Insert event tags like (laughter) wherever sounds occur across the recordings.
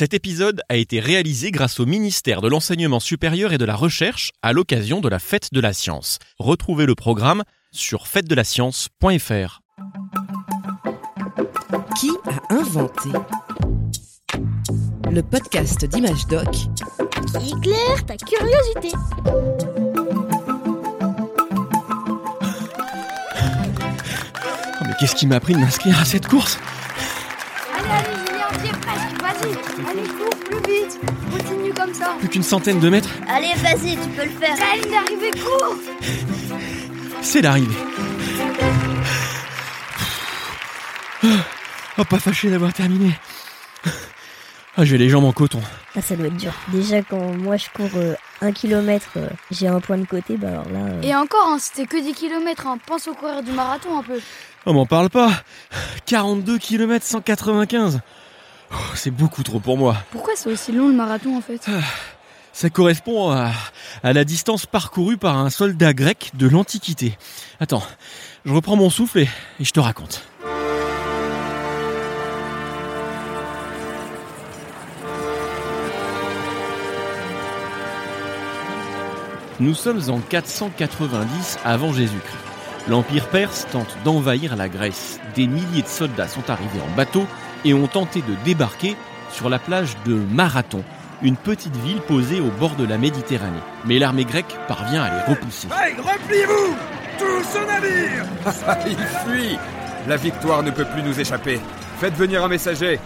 Cet épisode a été réalisé grâce au ministère de l'Enseignement supérieur et de la Recherche à l'occasion de la Fête de la Science. Retrouvez le programme sur fête-de-la-science.fr. Qui a inventé Le podcast d'Image Doc? Qui éclaire ta curiosité. Oh, mais qu'est-ce qui m'a pris de m'inscrire à cette course? Est presque. Vas-y, allez, cours plus vite. Continue comme ça. Plus qu'une centaine de mètres Allez, vas-y, tu peux le faire. C'est la ligne d'arrivée, cours. C'est l'arrivée. Oh, pas fâché d'avoir terminé. Ah, j'ai les jambes en coton. Ah, ça doit être dur. Déjà, quand moi je cours euh, un kilomètre, euh, j'ai un point de côté, bah alors là. euh, Et encore, hein, c'était que 10 km. Hein. Pense au courir du marathon un peu. On m'en parle pas. 42 km 195. Oh, c'est beaucoup trop pour moi. Pourquoi c'est aussi long le marathon en fait Ça correspond à, à la distance parcourue par un soldat grec de l'Antiquité. Attends, je reprends mon souffle et, et je te raconte. Nous sommes en 490 avant Jésus-Christ. L'Empire perse tente d'envahir la Grèce. Des milliers de soldats sont arrivés en bateau et ont tenté de débarquer sur la plage de Marathon, une petite ville posée au bord de la Méditerranée. Mais l'armée grecque parvient à les repousser. Hey, repliez-vous Tous au navire (laughs) Il fuit La victoire ne peut plus nous échapper. Faites venir un messager.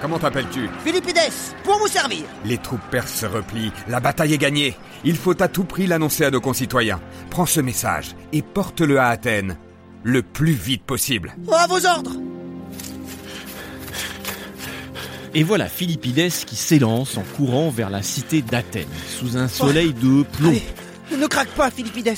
Comment t'appelles-tu? Philippides, pour vous servir Les troupes perses se replient. La bataille est gagnée. Il faut à tout prix l'annoncer à nos concitoyens. Prends ce message et porte-le à Athènes. Le plus vite possible. À vos ordres Et voilà Philippides qui s'élance en courant vers la cité d'Athènes, sous un soleil de plomb, Allez, ne craque pas, Philippides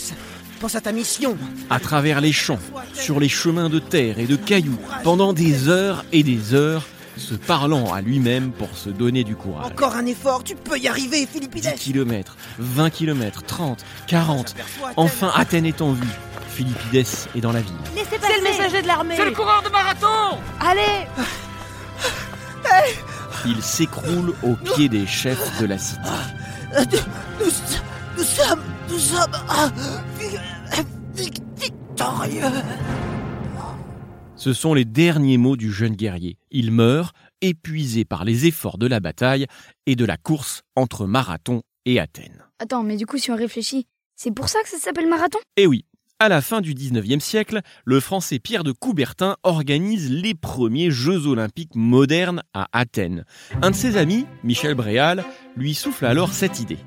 Pense à ta mission à travers les champs, sur les chemins de terre et de cailloux, pendant des heures et des heures, se parlant à lui-même pour se donner du courage. Encore un effort, tu peux y arriver, 10 Philippides km, 20 km, 30, 40. Enfin, Athènes est en vue. Philippides est dans la ville. Laissez passer. C'est le messager de l'armée coureur de marathon Allez Il s'écroule au pied des chefs de la cité. Nous, nous sommes... Nous victorieux Ce sont les derniers mots du jeune guerrier. Il meurt, épuisé par les efforts de la bataille et de la course entre Marathon et Athènes. Attends, mais du coup, si on réfléchit, c'est pour ça que ça s'appelle marathon? Et oui, à la fin du 19e siècle, le français Pierre de Coubertin organise les premiers Jeux olympiques modernes à Athènes. Un de ses amis, Michel Bréal, lui souffle alors cette idée.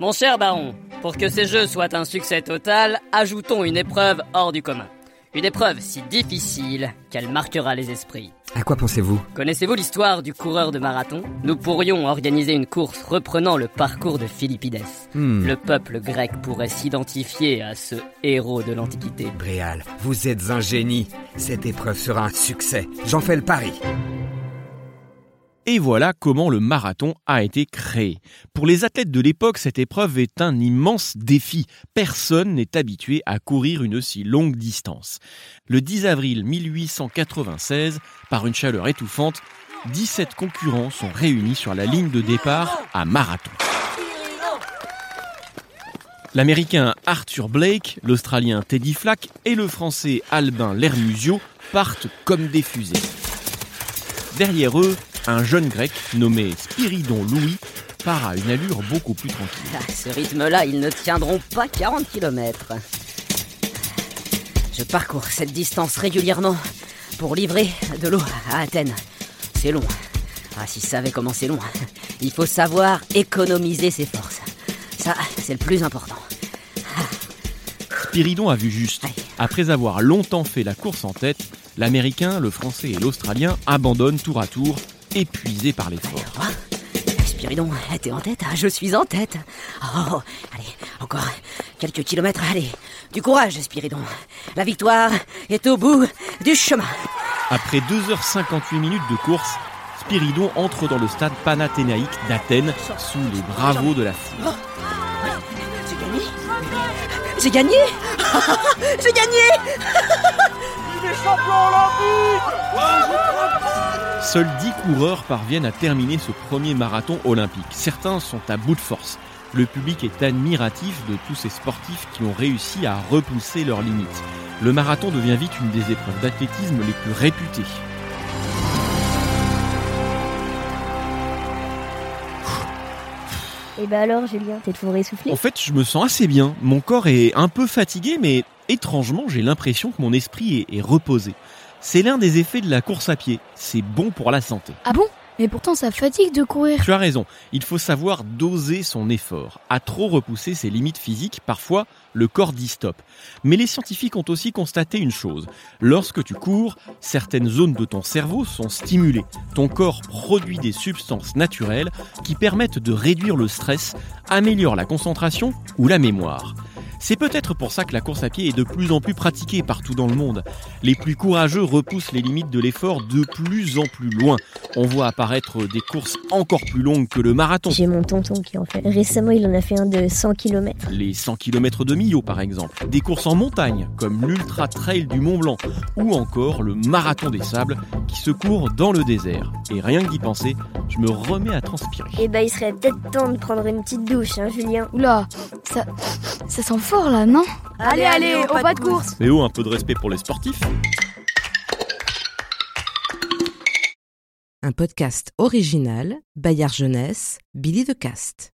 Mon cher baron, pour que ces jeux soient un succès total, ajoutons une épreuve hors du commun. Une épreuve si difficile qu'elle marquera les esprits. À quoi pensez-vous? Connaissez-vous l'histoire du coureur de marathon? Nous pourrions organiser une course reprenant le parcours de Philippides. Hmm. Le peuple grec pourrait s'identifier à ce héros de l'Antiquité. Bréal, vous êtes un génie. Cette épreuve sera un succès. J'en fais le pari. Et voilà comment le marathon a été créé. Pour les athlètes de l'époque, cette épreuve est un immense défi. Personne n'est habitué à courir une si longue distance. Le 10 avril 1896, par une chaleur étouffante, 17 concurrents sont réunis sur la ligne de départ à Marathon. L'Américain Arthur Blake, l'Australien Teddy Flack et le Français Albin Lermusio partent comme des fusées. Derrière eux, un jeune grec nommé Spiridon Louis part à une allure beaucoup plus tranquille. À ce rythme-là, ils ne tiendront pas 40 km. Je parcours cette distance régulièrement pour livrer de l'eau à Athènes. C'est long. Ah, s'ils savaient comment c'est long. Il faut savoir économiser ses forces. Ça, c'est le plus important. Spiridon a vu juste. Après avoir longtemps fait la course en tête, l'Américain, le Français et l'Australien abandonnent tour à tour, épuisés par l'effort. Quoi Spiridon, t'es en tête Ah, Je suis en tête. Oh, allez, encore quelques kilomètres. Allez, du courage, Spiridon. La victoire est au bout du chemin. Après 2h58 minutes de course, Spiridon entre dans le stade panathénaïque d'Athènes sous les bravos de la foule. J'ai gagné (laughs) J'ai gagné? J'ai (laughs) gagné des champions olympiques Seuls 10 coureurs parviennent à terminer ce premier marathon olympique. Certains sont à bout de force. Le public est admiratif de tous ces sportifs qui ont réussi à repousser leurs limites. Le marathon devient vite une des épreuves d'athlétisme les plus réputées. Et bah alors, Julien, t'es toujours essoufflé? En fait, je me sens assez bien. Mon corps est un peu fatigué, mais étrangement, j'ai l'impression que mon esprit est, est reposé. C'est l'un des effets de la course à pied. C'est bon pour la santé. Ah bon? Mais pourtant ça fatigue de courir. Tu as raison, il faut savoir doser son effort. À trop repousser ses limites physiques, parfois le corps dit stop. Mais les scientifiques ont aussi constaté une chose. Lorsque tu cours, certaines zones de ton cerveau sont stimulées. Ton corps produit des substances naturelles qui permettent de réduire le stress, améliorent la concentration ou la mémoire. C'est peut-être pour ça que la course à pied est de plus en plus pratiquée partout dans le monde. Les plus courageux repoussent les limites de l'effort de plus en plus loin. On voit apparaître des courses encore plus longues que le marathon. J'ai mon tonton qui en fait. Récemment, il en a fait un de 100 km. Les 100 km de Millau par exemple, des courses en montagne comme l'Ultra Trail du Mont Blanc ou encore le Marathon des Sables qui se court dans le désert. Et rien que d'y penser, je me remets à transpirer. Et bah, il serait peut-être temps de prendre une petite douche, hein, Julien. Oula, ça, ça sent fort là, non Allez, allez, au pas de course Mais oh, un peu de respect pour les sportifs. Un podcast original, Bayard Jeunesse, Billy de Cast.